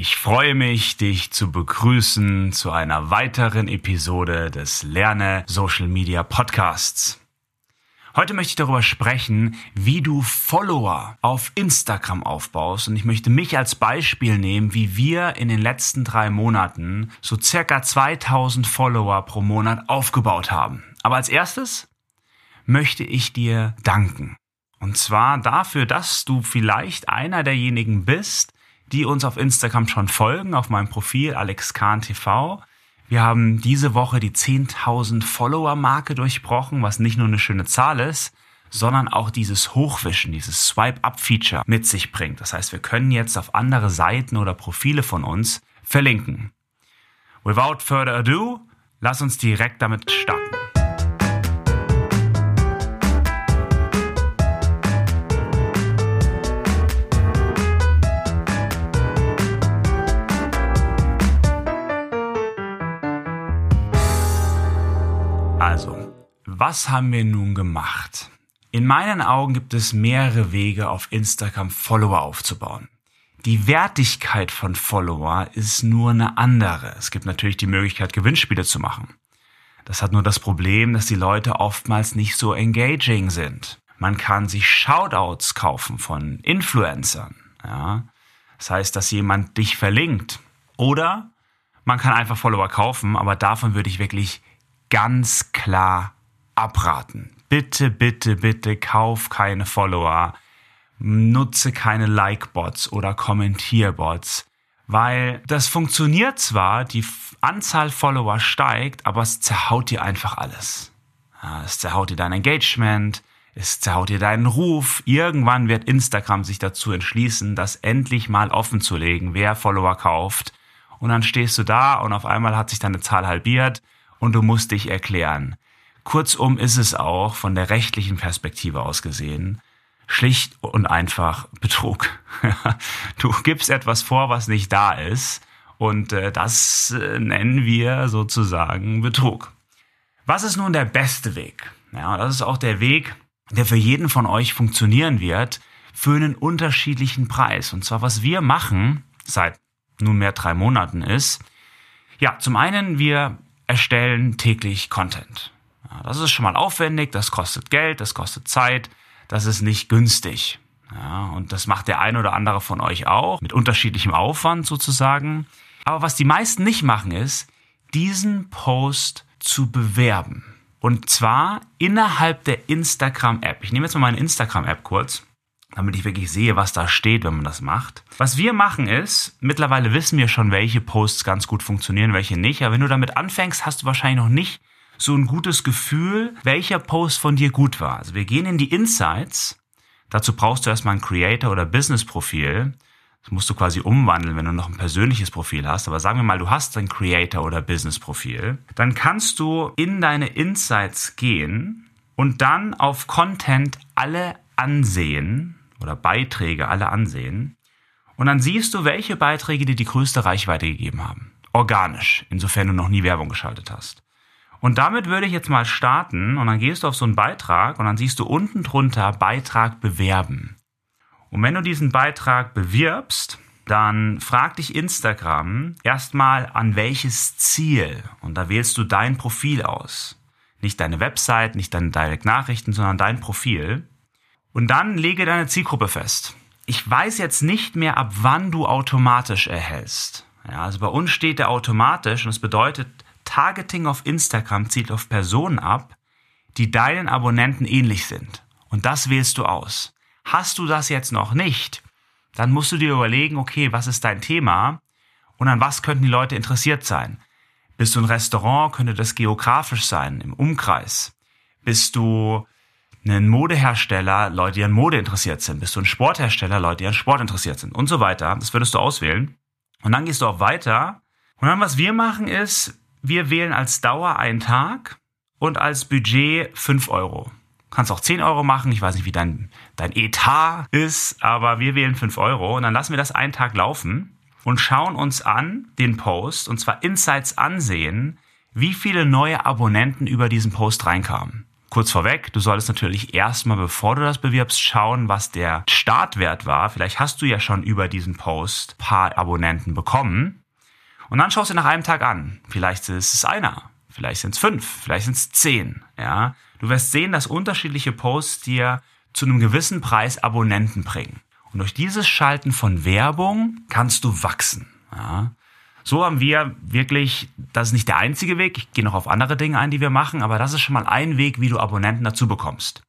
Ich freue mich, dich zu begrüßen zu einer weiteren Episode des Lerne Social Media Podcasts. Heute möchte ich darüber sprechen, wie du Follower auf Instagram aufbaust. Und ich möchte mich als Beispiel nehmen, wie wir in den letzten drei Monaten so circa 2000 Follower pro Monat aufgebaut haben. Aber als erstes möchte ich dir danken. Und zwar dafür, dass du vielleicht einer derjenigen bist, die uns auf Instagram schon folgen, auf meinem Profil Alex Kahn TV. Wir haben diese Woche die 10.000 Follower-Marke durchbrochen, was nicht nur eine schöne Zahl ist, sondern auch dieses Hochwischen, dieses Swipe-Up-Feature mit sich bringt. Das heißt, wir können jetzt auf andere Seiten oder Profile von uns verlinken. Without further ado, lass uns direkt damit starten. Also, was haben wir nun gemacht? In meinen Augen gibt es mehrere Wege, auf Instagram Follower aufzubauen. Die Wertigkeit von Follower ist nur eine andere. Es gibt natürlich die Möglichkeit, Gewinnspiele zu machen. Das hat nur das Problem, dass die Leute oftmals nicht so engaging sind. Man kann sich Shoutouts kaufen von Influencern. Ja? Das heißt, dass jemand dich verlinkt. Oder man kann einfach Follower kaufen, aber davon würde ich wirklich ganz klar abraten. Bitte, bitte, bitte kauf keine Follower, nutze keine Like-Bots oder Kommentierbots, weil das funktioniert zwar, die Anzahl Follower steigt, aber es zerhaut dir einfach alles. Es zerhaut dir dein Engagement, es zerhaut dir deinen Ruf. Irgendwann wird Instagram sich dazu entschließen, das endlich mal offen zu legen, wer Follower kauft. Und dann stehst du da und auf einmal hat sich deine Zahl halbiert und du musst dich erklären. Kurzum ist es auch von der rechtlichen Perspektive aus gesehen schlicht und einfach Betrug. du gibst etwas vor, was nicht da ist und äh, das äh, nennen wir sozusagen Betrug. Was ist nun der beste Weg? Ja, das ist auch der Weg, der für jeden von euch funktionieren wird, für einen unterschiedlichen Preis. Und zwar, was wir machen seit nunmehr drei Monaten ist, ja, zum einen, wir erstellen täglich Content. Ja, das ist schon mal aufwendig, das kostet Geld, das kostet Zeit, das ist nicht günstig. Ja, und das macht der ein oder andere von euch auch, mit unterschiedlichem Aufwand sozusagen. Aber was die meisten nicht machen, ist, diesen Post zu bewerben. Und zwar innerhalb der Instagram-App. Ich nehme jetzt mal meine Instagram-App kurz damit ich wirklich sehe, was da steht, wenn man das macht. Was wir machen ist, mittlerweile wissen wir schon, welche Posts ganz gut funktionieren, welche nicht. Aber wenn du damit anfängst, hast du wahrscheinlich noch nicht so ein gutes Gefühl, welcher Post von dir gut war. Also wir gehen in die Insights. Dazu brauchst du erstmal ein Creator- oder Business-Profil. Das musst du quasi umwandeln, wenn du noch ein persönliches Profil hast. Aber sagen wir mal, du hast ein Creator- oder Business-Profil. Dann kannst du in deine Insights gehen und dann auf Content alle ansehen oder Beiträge alle ansehen. Und dann siehst du, welche Beiträge dir die größte Reichweite gegeben haben. Organisch, insofern du noch nie Werbung geschaltet hast. Und damit würde ich jetzt mal starten und dann gehst du auf so einen Beitrag und dann siehst du unten drunter Beitrag bewerben. Und wenn du diesen Beitrag bewirbst, dann fragt dich Instagram erstmal an welches Ziel und da wählst du dein Profil aus. Nicht deine Website, nicht deine Direct Nachrichten, sondern dein Profil. Und dann lege deine Zielgruppe fest. Ich weiß jetzt nicht mehr, ab wann du automatisch erhältst. Ja, also bei uns steht der automatisch und das bedeutet, Targeting auf Instagram zielt auf Personen ab, die deinen Abonnenten ähnlich sind. Und das wählst du aus. Hast du das jetzt noch nicht, dann musst du dir überlegen, okay, was ist dein Thema und an was könnten die Leute interessiert sein? Bist du ein Restaurant, könnte das geografisch sein, im Umkreis. Bist du ein Modehersteller, Leute, die an Mode interessiert sind. Bist du ein Sporthersteller, Leute, die an Sport interessiert sind und so weiter. Das würdest du auswählen. Und dann gehst du auch weiter. Und dann, was wir machen, ist, wir wählen als Dauer einen Tag und als Budget fünf Euro. Du kannst auch zehn Euro machen. Ich weiß nicht, wie dein, dein Etat ist, aber wir wählen fünf Euro und dann lassen wir das einen Tag laufen und schauen uns an den Post und zwar Insights ansehen, wie viele neue Abonnenten über diesen Post reinkamen. Kurz vorweg, du solltest natürlich erstmal, bevor du das bewirbst, schauen, was der Startwert war. Vielleicht hast du ja schon über diesen Post paar Abonnenten bekommen. Und dann schaust du nach einem Tag an. Vielleicht ist es einer, vielleicht sind es fünf, vielleicht sind es zehn. Ja, du wirst sehen, dass unterschiedliche Posts dir zu einem gewissen Preis Abonnenten bringen. Und durch dieses Schalten von Werbung kannst du wachsen. Ja. So haben wir wirklich, das ist nicht der einzige Weg, ich gehe noch auf andere Dinge ein, die wir machen, aber das ist schon mal ein Weg, wie du Abonnenten dazu bekommst.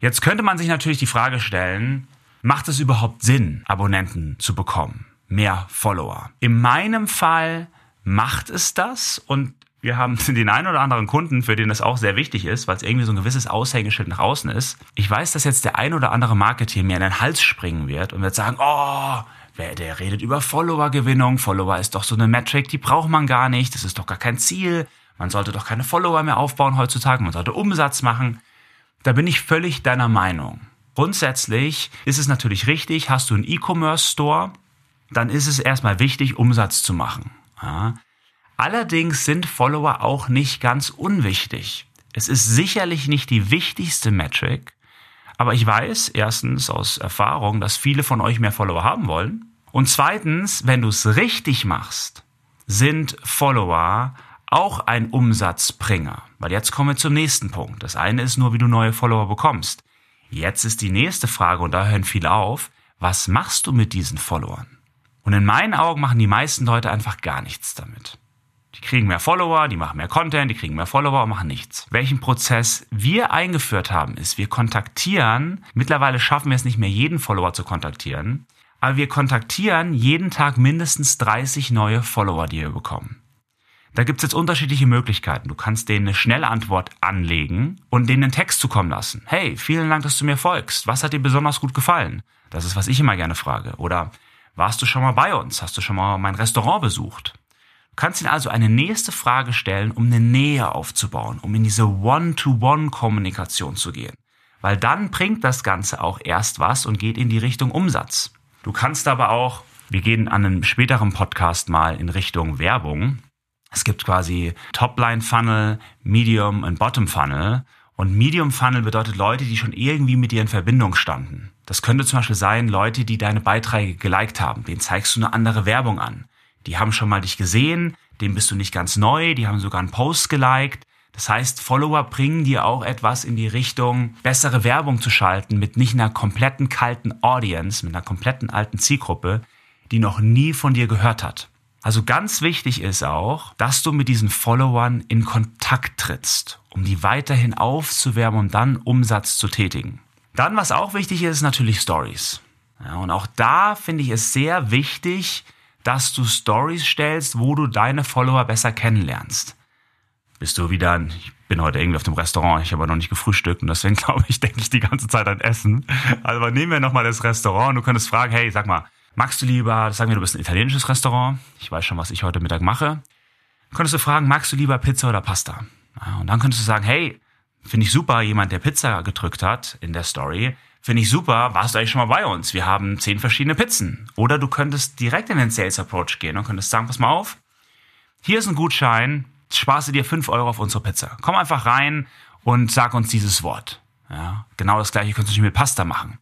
Jetzt könnte man sich natürlich die Frage stellen, macht es überhaupt Sinn, Abonnenten zu bekommen? Mehr Follower? In meinem Fall macht es das und wir haben den einen oder anderen Kunden, für den das auch sehr wichtig ist, weil es irgendwie so ein gewisses Aushängeschild nach außen ist. Ich weiß, dass jetzt der ein oder andere Marketeer mir in den Hals springen wird und wird sagen, oh, Wer, der redet über Follower-Gewinnung. Follower ist doch so eine Metric, die braucht man gar nicht. Das ist doch gar kein Ziel. Man sollte doch keine Follower mehr aufbauen heutzutage. Man sollte Umsatz machen. Da bin ich völlig deiner Meinung. Grundsätzlich ist es natürlich richtig, hast du einen E-Commerce-Store, dann ist es erstmal wichtig, Umsatz zu machen. Ja. Allerdings sind Follower auch nicht ganz unwichtig. Es ist sicherlich nicht die wichtigste Metric, aber ich weiß erstens aus Erfahrung, dass viele von euch mehr Follower haben wollen. Und zweitens, wenn du es richtig machst, sind Follower auch ein Umsatzbringer. Weil jetzt kommen wir zum nächsten Punkt. Das eine ist nur, wie du neue Follower bekommst. Jetzt ist die nächste Frage, und da hören viele auf, was machst du mit diesen Followern? Und in meinen Augen machen die meisten Leute einfach gar nichts damit. Die kriegen mehr Follower, die machen mehr Content, die kriegen mehr Follower und machen nichts. Welchen Prozess wir eingeführt haben, ist, wir kontaktieren, mittlerweile schaffen wir es nicht mehr, jeden Follower zu kontaktieren, aber wir kontaktieren jeden Tag mindestens 30 neue Follower, die wir bekommen. Da gibt's jetzt unterschiedliche Möglichkeiten. Du kannst denen eine schnelle Antwort anlegen und denen einen Text zukommen lassen. Hey, vielen Dank, dass du mir folgst. Was hat dir besonders gut gefallen? Das ist, was ich immer gerne frage. Oder warst du schon mal bei uns? Hast du schon mal mein Restaurant besucht? Du kannst ihn also eine nächste Frage stellen, um eine Nähe aufzubauen, um in diese One-to-One-Kommunikation zu gehen. Weil dann bringt das Ganze auch erst was und geht in die Richtung Umsatz. Du kannst aber auch, wir gehen an einem späteren Podcast mal in Richtung Werbung. Es gibt quasi Topline-Funnel, Medium und Bottom-Funnel. Und Medium-Funnel bedeutet Leute, die schon irgendwie mit dir in Verbindung standen. Das könnte zum Beispiel sein, Leute, die deine Beiträge geliked haben. Denen zeigst du eine andere Werbung an. Die haben schon mal dich gesehen, dem bist du nicht ganz neu, die haben sogar einen Post geliked. Das heißt, Follower bringen dir auch etwas in die Richtung, bessere Werbung zu schalten mit nicht einer kompletten kalten Audience, mit einer kompletten alten Zielgruppe, die noch nie von dir gehört hat. Also ganz wichtig ist auch, dass du mit diesen Followern in Kontakt trittst, um die weiterhin aufzuwärmen und dann Umsatz zu tätigen. Dann, was auch wichtig ist, natürlich Stories. Ja, und auch da finde ich es sehr wichtig, dass du Stories stellst, wo du deine Follower besser kennenlernst. Bist du wieder, ich bin heute irgendwie auf dem Restaurant, ich habe noch nicht gefrühstückt und deswegen glaube ich, denke ich die ganze Zeit an Essen. Also nehmen wir nochmal das Restaurant und du könntest fragen, hey, sag mal, magst du lieber, sagen wir, du bist ein italienisches Restaurant, ich weiß schon, was ich heute Mittag mache, könntest du fragen, magst du lieber Pizza oder Pasta? Und dann könntest du sagen, hey, finde ich super, jemand, der Pizza gedrückt hat in der Story, Finde ich super, warst du eigentlich schon mal bei uns? Wir haben zehn verschiedene Pizzen. Oder du könntest direkt in den Sales Approach gehen und könntest sagen, pass mal auf, hier ist ein Gutschein, sparst du dir fünf Euro auf unsere Pizza. Komm einfach rein und sag uns dieses Wort. Ja, genau das gleiche könntest du mit Pasta machen.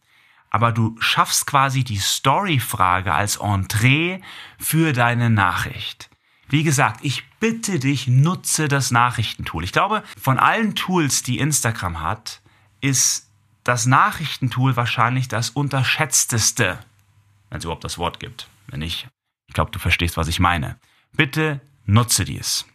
Aber du schaffst quasi die Story-Frage als Entree für deine Nachricht. Wie gesagt, ich bitte dich, nutze das Nachrichtentool. Ich glaube, von allen Tools, die Instagram hat, ist das Nachrichtentool wahrscheinlich das unterschätzteste, wenn es überhaupt das Wort gibt. Wenn nicht, ich glaube, du verstehst, was ich meine. Bitte nutze dies.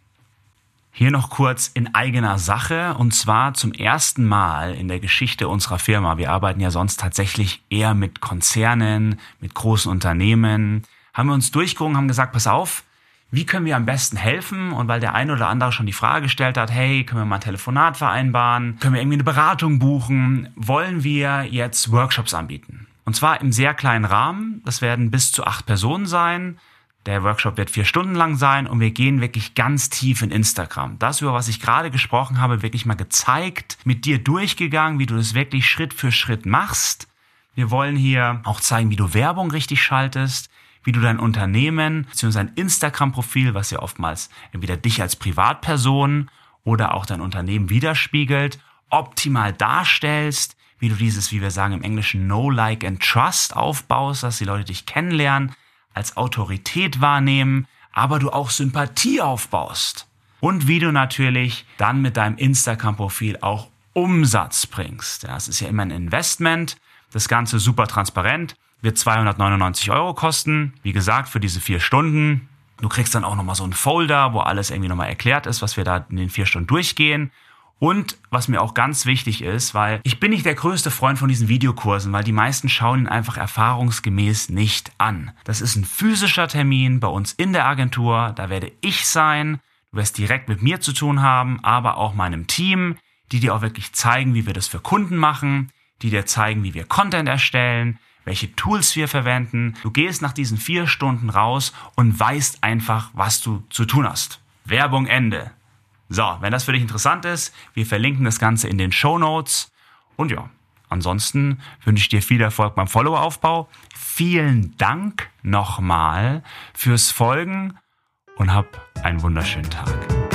Hier noch kurz in eigener Sache und zwar zum ersten Mal in der Geschichte unserer Firma. Wir arbeiten ja sonst tatsächlich eher mit Konzernen, mit großen Unternehmen. Haben wir uns durchgerungen, haben gesagt, pass auf, wie können wir am besten helfen? Und weil der eine oder andere schon die Frage gestellt hat, hey, können wir mal ein Telefonat vereinbaren? Können wir irgendwie eine Beratung buchen? Wollen wir jetzt Workshops anbieten? Und zwar im sehr kleinen Rahmen. Das werden bis zu acht Personen sein. Der Workshop wird vier Stunden lang sein und wir gehen wirklich ganz tief in Instagram. Das, über was ich gerade gesprochen habe, wirklich mal gezeigt, mit dir durchgegangen, wie du das wirklich Schritt für Schritt machst. Wir wollen hier auch zeigen, wie du Werbung richtig schaltest, wie du dein Unternehmen bzw. ein Instagram-Profil, was ja oftmals entweder dich als Privatperson oder auch dein Unternehmen widerspiegelt, optimal darstellst, wie du dieses, wie wir sagen im Englischen, Know, Like and Trust aufbaust, dass die Leute dich kennenlernen, als Autorität wahrnehmen, aber du auch Sympathie aufbaust. Und wie du natürlich dann mit deinem Instagram-Profil auch Umsatz bringst. Ja, es ist ja immer ein Investment. Das Ganze super transparent. Wird 299 Euro kosten. Wie gesagt, für diese vier Stunden. Du kriegst dann auch nochmal so einen Folder, wo alles irgendwie nochmal erklärt ist, was wir da in den vier Stunden durchgehen. Und was mir auch ganz wichtig ist, weil ich bin nicht der größte Freund von diesen Videokursen, weil die meisten schauen ihn einfach erfahrungsgemäß nicht an. Das ist ein physischer Termin bei uns in der Agentur, da werde ich sein, du wirst direkt mit mir zu tun haben, aber auch meinem Team, die dir auch wirklich zeigen, wie wir das für Kunden machen, die dir zeigen, wie wir Content erstellen, welche Tools wir verwenden. Du gehst nach diesen vier Stunden raus und weißt einfach, was du zu tun hast. Werbung Ende. So, wenn das für dich interessant ist, wir verlinken das Ganze in den Show Notes. Und ja, ansonsten wünsche ich dir viel Erfolg beim Follower-Aufbau. Vielen Dank nochmal fürs Folgen und hab einen wunderschönen Tag.